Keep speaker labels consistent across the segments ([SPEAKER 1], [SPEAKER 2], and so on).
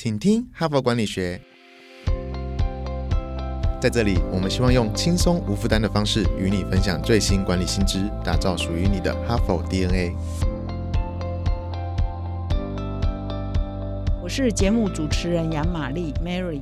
[SPEAKER 1] 请听哈佛管理学。在这里，我们希望用轻松无负担的方式与你分享最新管理新知，打造属于你的哈佛 DNA。
[SPEAKER 2] 我是节目主持人杨玛丽 Mary。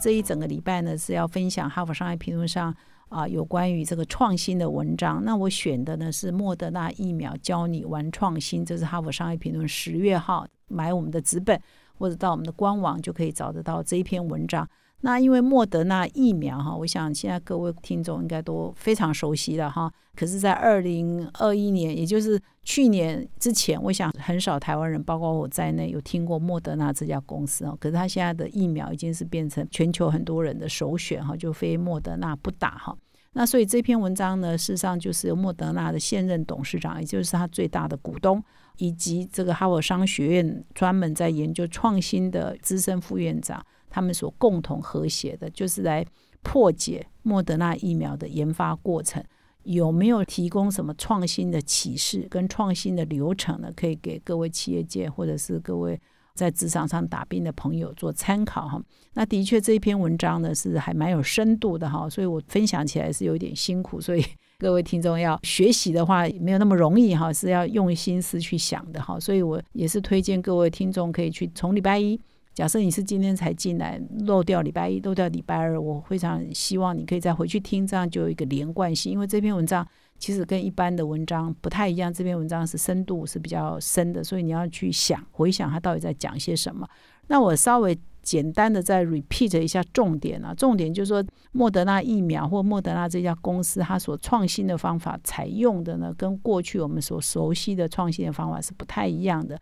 [SPEAKER 2] 这一整个礼拜呢，是要分享《哈佛商业评论》上啊有关于这个创新的文章。那我选的呢是莫德纳疫苗教你玩创新，这是《哈佛商业评论》十月号买我们的纸本。或者到我们的官网就可以找得到这一篇文章。那因为莫德纳疫苗哈，我想现在各位听众应该都非常熟悉了哈。可是，在二零二一年，也就是去年之前，我想很少台湾人，包括我在内，有听过莫德纳这家公司哦。可是，他现在的疫苗已经是变成全球很多人的首选哈，就非莫德纳不打哈。那所以这篇文章呢，事实上就是莫德纳的现任董事长，也就是他最大的股东。以及这个哈佛商学院专门在研究创新的资深副院长，他们所共同合写的，就是来破解莫德纳疫苗的研发过程有没有提供什么创新的启示跟创新的流程呢？可以给各位企业界或者是各位在职场上打拼的朋友做参考哈。那的确这一篇文章呢是还蛮有深度的哈，所以我分享起来是有点辛苦，所以。各位听众要学习的话，没有那么容易哈，是要用心思去想的哈。所以我也是推荐各位听众可以去从礼拜一，假设你是今天才进来，漏掉礼拜一，漏掉礼拜二，我非常希望你可以再回去听，这样就有一个连贯性。因为这篇文章其实跟一般的文章不太一样，这篇文章是深度是比较深的，所以你要去想回想它到底在讲些什么。那我稍微。简单的再 repeat 一下重点啊，重点就是说，莫德纳疫苗或莫德纳这家公司，它所创新的方法采用的呢，跟过去我们所熟悉的创新的方法是不太一样的。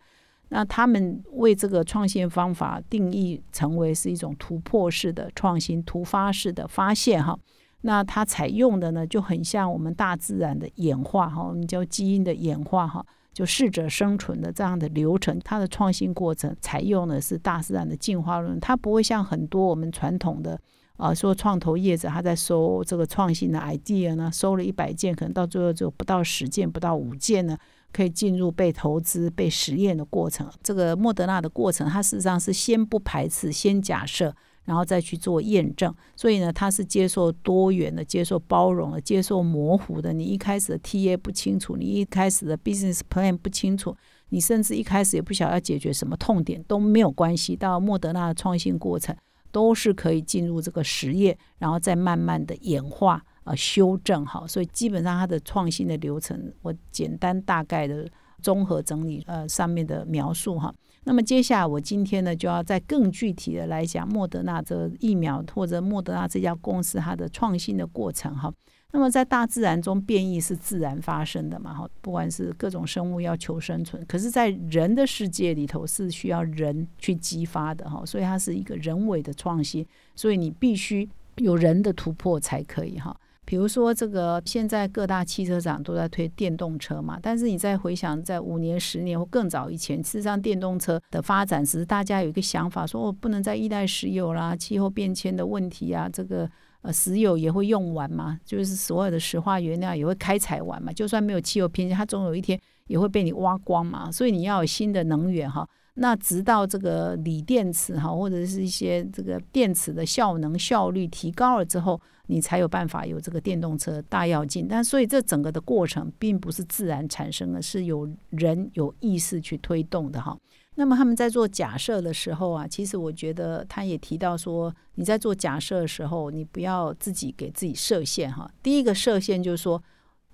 [SPEAKER 2] 那他们为这个创新方法定义成为是一种突破式的创新、突发式的发现哈。那它采用的呢，就很像我们大自然的演化哈，我们叫基因的演化哈。就适者生存的这样的流程，它的创新过程采用的是大自然的进化论，它不会像很多我们传统的啊说创投业者他在收这个创新的 idea 呢，收了一百件，可能到最后就不到十件，不到五件呢，可以进入被投资、被实验的过程。这个莫德纳的过程，它事实上是先不排斥，先假设。然后再去做验证，所以呢，他是接受多元的、接受包容的、接受模糊的。你一开始的 TA 不清楚，你一开始的 business plan 不清楚，你甚至一开始也不晓得要解决什么痛点都没有关系。到莫德纳的创新过程，都是可以进入这个实验，然后再慢慢的演化啊修正好。所以基本上它的创新的流程，我简单大概的综合整理呃上面的描述哈。那么接下来，我今天呢就要再更具体的来讲莫德纳这疫苗或者莫德纳这家公司它的创新的过程哈。那么在大自然中，变异是自然发生的嘛哈，不管是各种生物要求生存，可是，在人的世界里头是需要人去激发的哈，所以它是一个人为的创新，所以你必须有人的突破才可以哈。比如说，这个现在各大汽车厂都在推电动车嘛，但是你再回想，在五年、十年或更早以前，事实上电动车的发展只是大家有一个想法，说我不能再依赖石油啦，气候变迁的问题啊，这个呃石油也会用完嘛，就是所有的石化原料也会开采完嘛，就算没有气候变迁，它总有一天也会被你挖光嘛，所以你要有新的能源哈。那直到这个锂电池哈，或者是一些这个电池的效能效率提高了之后。你才有办法有这个电动车大跃进，但所以这整个的过程并不是自然产生的，是有人有意识去推动的哈。那么他们在做假设的时候啊，其实我觉得他也提到说，你在做假设的时候，你不要自己给自己设限哈。第一个设限就是说，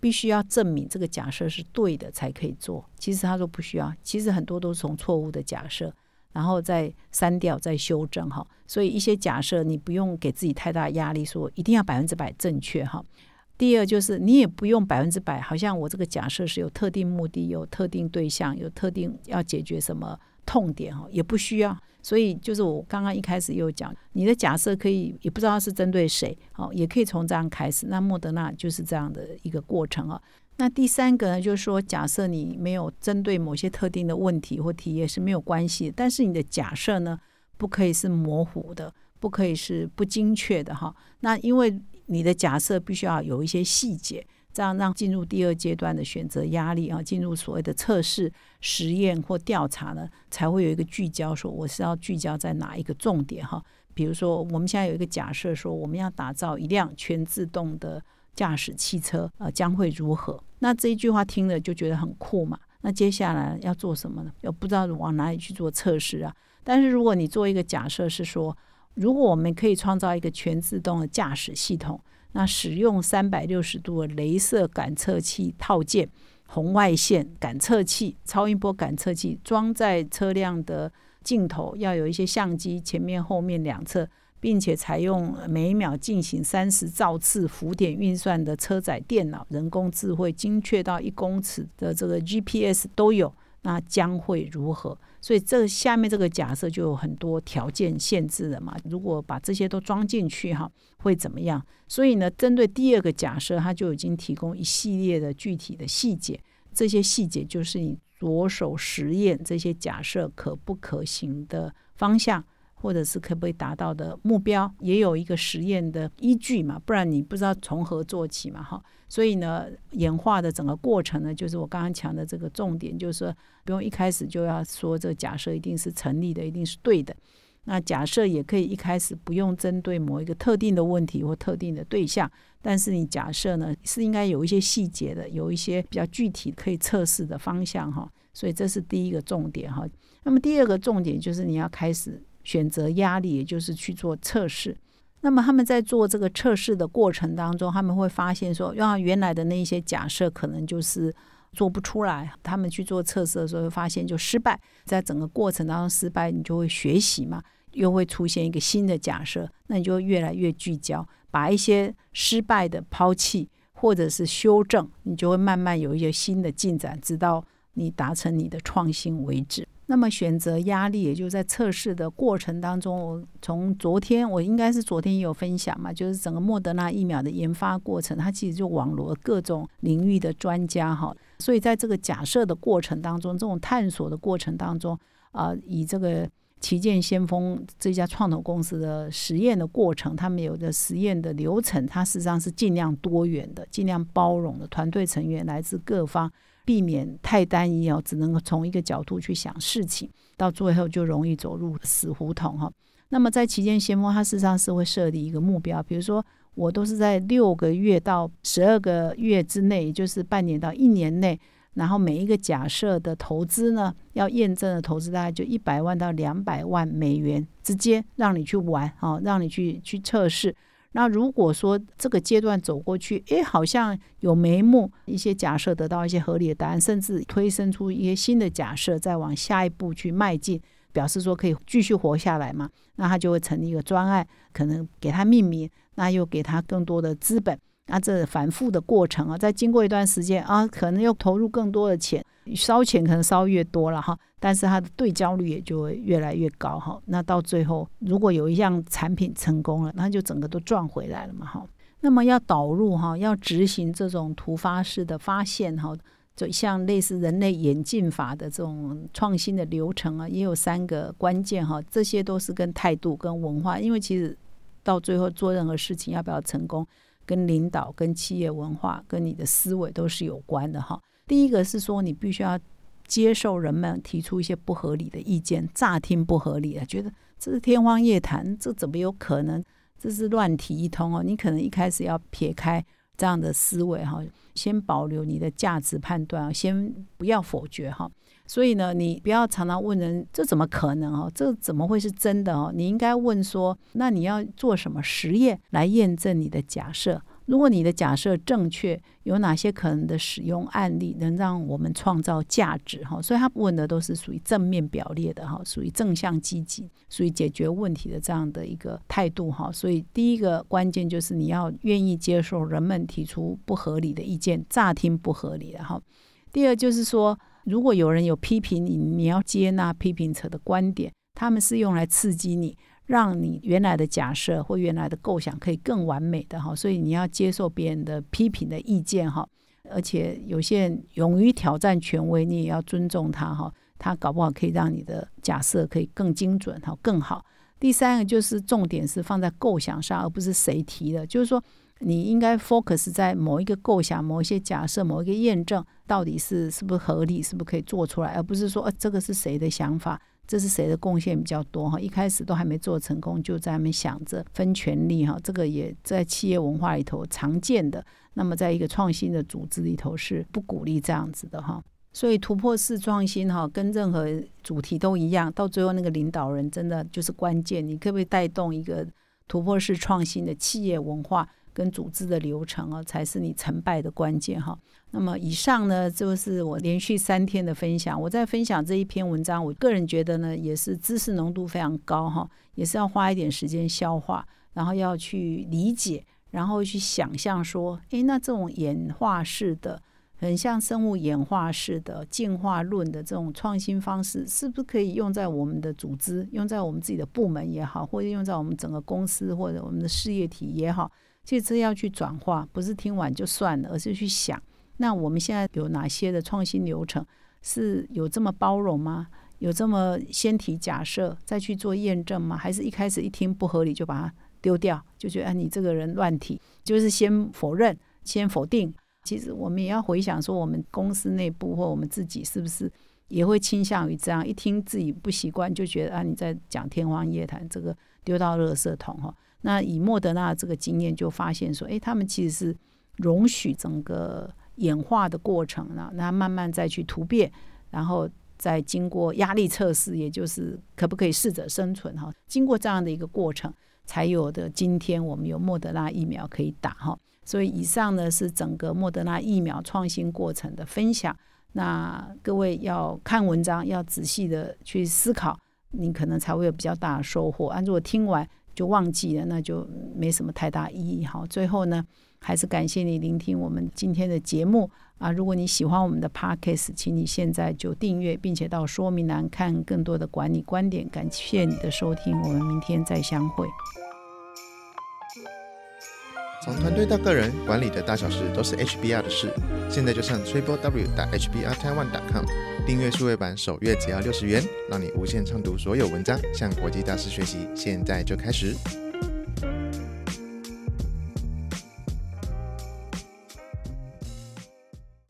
[SPEAKER 2] 必须要证明这个假设是对的才可以做。其实他说不需要，其实很多都是从错误的假设。然后再删掉，再修正哈。所以一些假设你不用给自己太大压力，说一定要百分之百正确哈。第二就是你也不用百分之百，好像我这个假设是有特定目的、有特定对象、有特定要解决什么痛点哈，也不需要。所以就是我刚刚一开始又讲，你的假设可以也不知道是针对谁，哦，也可以从这样开始。那莫德纳就是这样的一个过程啊。那第三个呢，就是说，假设你没有针对某些特定的问题或题也是没有关系，但是你的假设呢，不可以是模糊的，不可以是不精确的哈。那因为你的假设必须要有一些细节，这样让进入第二阶段的选择压力啊，进入所谓的测试、实验或调查呢，才会有一个聚焦，说我是要聚焦在哪一个重点哈。比如说，我们现在有一个假设说，我们要打造一辆全自动的驾驶汽车，呃，将会如何？那这一句话听了就觉得很酷嘛。那接下来要做什么呢？又不知道往哪里去做测试啊。但是如果你做一个假设是说，如果我们可以创造一个全自动的驾驶系统，那使用三百六十度的镭射感测器套件、红外线感测器、超音波感测器装在车辆的镜头，要有一些相机前面、后面两侧，并且采用每秒进行三十兆次浮点运算的车载电脑、人工智慧，精确到一公尺的这个 GPS 都有，那将会如何？所以这下面这个假设就有很多条件限制了嘛。如果把这些都装进去哈，会怎么样？所以呢，针对第二个假设，它就已经提供一系列的具体的细节。这些细节就是你着手实验这些假设可不可行的方向。或者是可不可以达到的目标，也有一个实验的依据嘛？不然你不知道从何做起嘛？哈，所以呢，演化的整个过程呢，就是我刚刚讲的这个重点，就是说不用一开始就要说这个假设一定是成立的，一定是对的。那假设也可以一开始不用针对某一个特定的问题或特定的对象，但是你假设呢是应该有一些细节的，有一些比较具体可以测试的方向哈。所以这是第一个重点哈。那么第二个重点就是你要开始。选择压力，也就是去做测试。那么他们在做这个测试的过程当中，他们会发现说，让原来的那些假设可能就是做不出来。他们去做测试的时候，发现就失败。在整个过程当中失败，你就会学习嘛，又会出现一个新的假设，那你就越来越聚焦，把一些失败的抛弃或者是修正，你就会慢慢有一些新的进展，直到你达成你的创新为止。那么选择压力，也就在测试的过程当中，我从昨天我应该是昨天也有分享嘛，就是整个莫德纳疫苗的研发过程，它其实就网罗各种领域的专家哈，所以在这个假设的过程当中，这种探索的过程当中，啊，以这个旗舰先锋这家创投公司的实验的过程，他们有的实验的流程，它实际上是尽量多元的，尽量包容的，团队成员来自各方。避免太单一哦，只能够从一个角度去想事情，到最后就容易走入死胡同哈。那么在旗舰先锋，它事实上是会设立一个目标，比如说我都是在六个月到十二个月之内，也就是半年到一年内，然后每一个假设的投资呢，要验证的投资大概就一百万到两百万美元之间，让你去玩哦，让你去去测试。那如果说这个阶段走过去，诶，好像有眉目，一些假设得到一些合理的答案，甚至推生出一些新的假设，再往下一步去迈进，表示说可以继续活下来嘛？那他就会成立一个专案，可能给他命名，那又给他更多的资本。那这反复的过程啊，在经过一段时间啊，可能又投入更多的钱，烧钱可能烧越多了哈，但是它的对焦率也就会越来越高哈。那到最后，如果有一项产品成功了，那就整个都赚回来了嘛哈。那么要导入哈，要执行这种突发式的发现哈，就像类似人类演进法的这种创新的流程啊，也有三个关键哈，这些都是跟态度跟文化，因为其实到最后做任何事情要不要成功。跟领导、跟企业文化、跟你的思维都是有关的哈。第一个是说，你必须要接受人们提出一些不合理的意见，乍听不合理啊，觉得这是天方夜谭，这怎么有可能？这是乱提一通哦。你可能一开始要撇开这样的思维哈，先保留你的价值判断，先不要否决哈。所以呢，你不要常常问人，这怎么可能哦？这怎么会是真的哦？你应该问说，那你要做什么实验来验证你的假设？如果你的假设正确，有哪些可能的使用案例能让我们创造价值？哈，所以他问的都是属于正面表列的哈，属于正向积极，属于解决问题的这样的一个态度哈。所以第一个关键就是你要愿意接受人们提出不合理的意见，乍听不合理的哈。第二就是说。如果有人有批评你，你要接纳批评者的观点，他们是用来刺激你，让你原来的假设或原来的构想可以更完美的哈。所以你要接受别人的批评的意见哈，而且有些人勇于挑战权威，你也要尊重他哈。他搞不好可以让你的假设可以更精准哈，更好。第三个就是重点是放在构想上，而不是谁提的，就是说你应该 focus 在某一个构想、某一些假设、某一个验证，到底是是不是合理，是不是可以做出来，而不是说，呃，这个是谁的想法，这是谁的贡献比较多哈？一开始都还没做成功，就在那边想着分权利哈，这个也在企业文化里头常见的。那么，在一个创新的组织里头是不鼓励这样子的哈。所以突破式创新哈，跟任何主题都一样，到最后那个领导人真的就是关键。你可不可以带动一个突破式创新的企业文化？跟组织的流程啊，才是你成败的关键哈。那么以上呢，就是我连续三天的分享。我在分享这一篇文章，我个人觉得呢，也是知识浓度非常高哈，也是要花一点时间消化，然后要去理解，然后去想象说，诶，那这种演化式的，很像生物演化式的进化论的这种创新方式，是不是可以用在我们的组织，用在我们自己的部门也好，或者用在我们整个公司或者我们的事业体也好？这次要去转化，不是听完就算了，而是去想，那我们现在有哪些的创新流程是有这么包容吗？有这么先提假设再去做验证吗？还是一开始一听不合理就把它丢掉，就觉得哎你这个人乱提，就是先否认、先否定。其实我们也要回想说，我们公司内部或我们自己是不是也会倾向于这样？一听自己不习惯，就觉得啊你在讲天方夜谭，这个丢到垃圾桶哈。那以莫德纳这个经验就发现说，哎，他们其实是容许整个演化的过程呢，那慢慢再去突变，然后再经过压力测试，也就是可不可以适者生存哈。经过这样的一个过程，才有的今天我们有莫德纳疫苗可以打哈。所以以上呢是整个莫德纳疫苗创新过程的分享。那各位要看文章，要仔细的去思考，你可能才会有比较大的收获。啊，如果听完。就忘记了，那就没什么太大意义。好，最后呢，还是感谢你聆听我们今天的节目啊！如果你喜欢我们的 podcast，请你现在就订阅，并且到说明栏看更多的管理观点。感谢你的收听，我们明天再相会。
[SPEAKER 1] 从团队到个人，管理的大小事都是 HBR 的事。现在就上 triple w 打 hbr taiwan. 点 com 订阅数位版，首月只要六十元，让你无限畅读所有文章，向国际大师学习。现在就开始。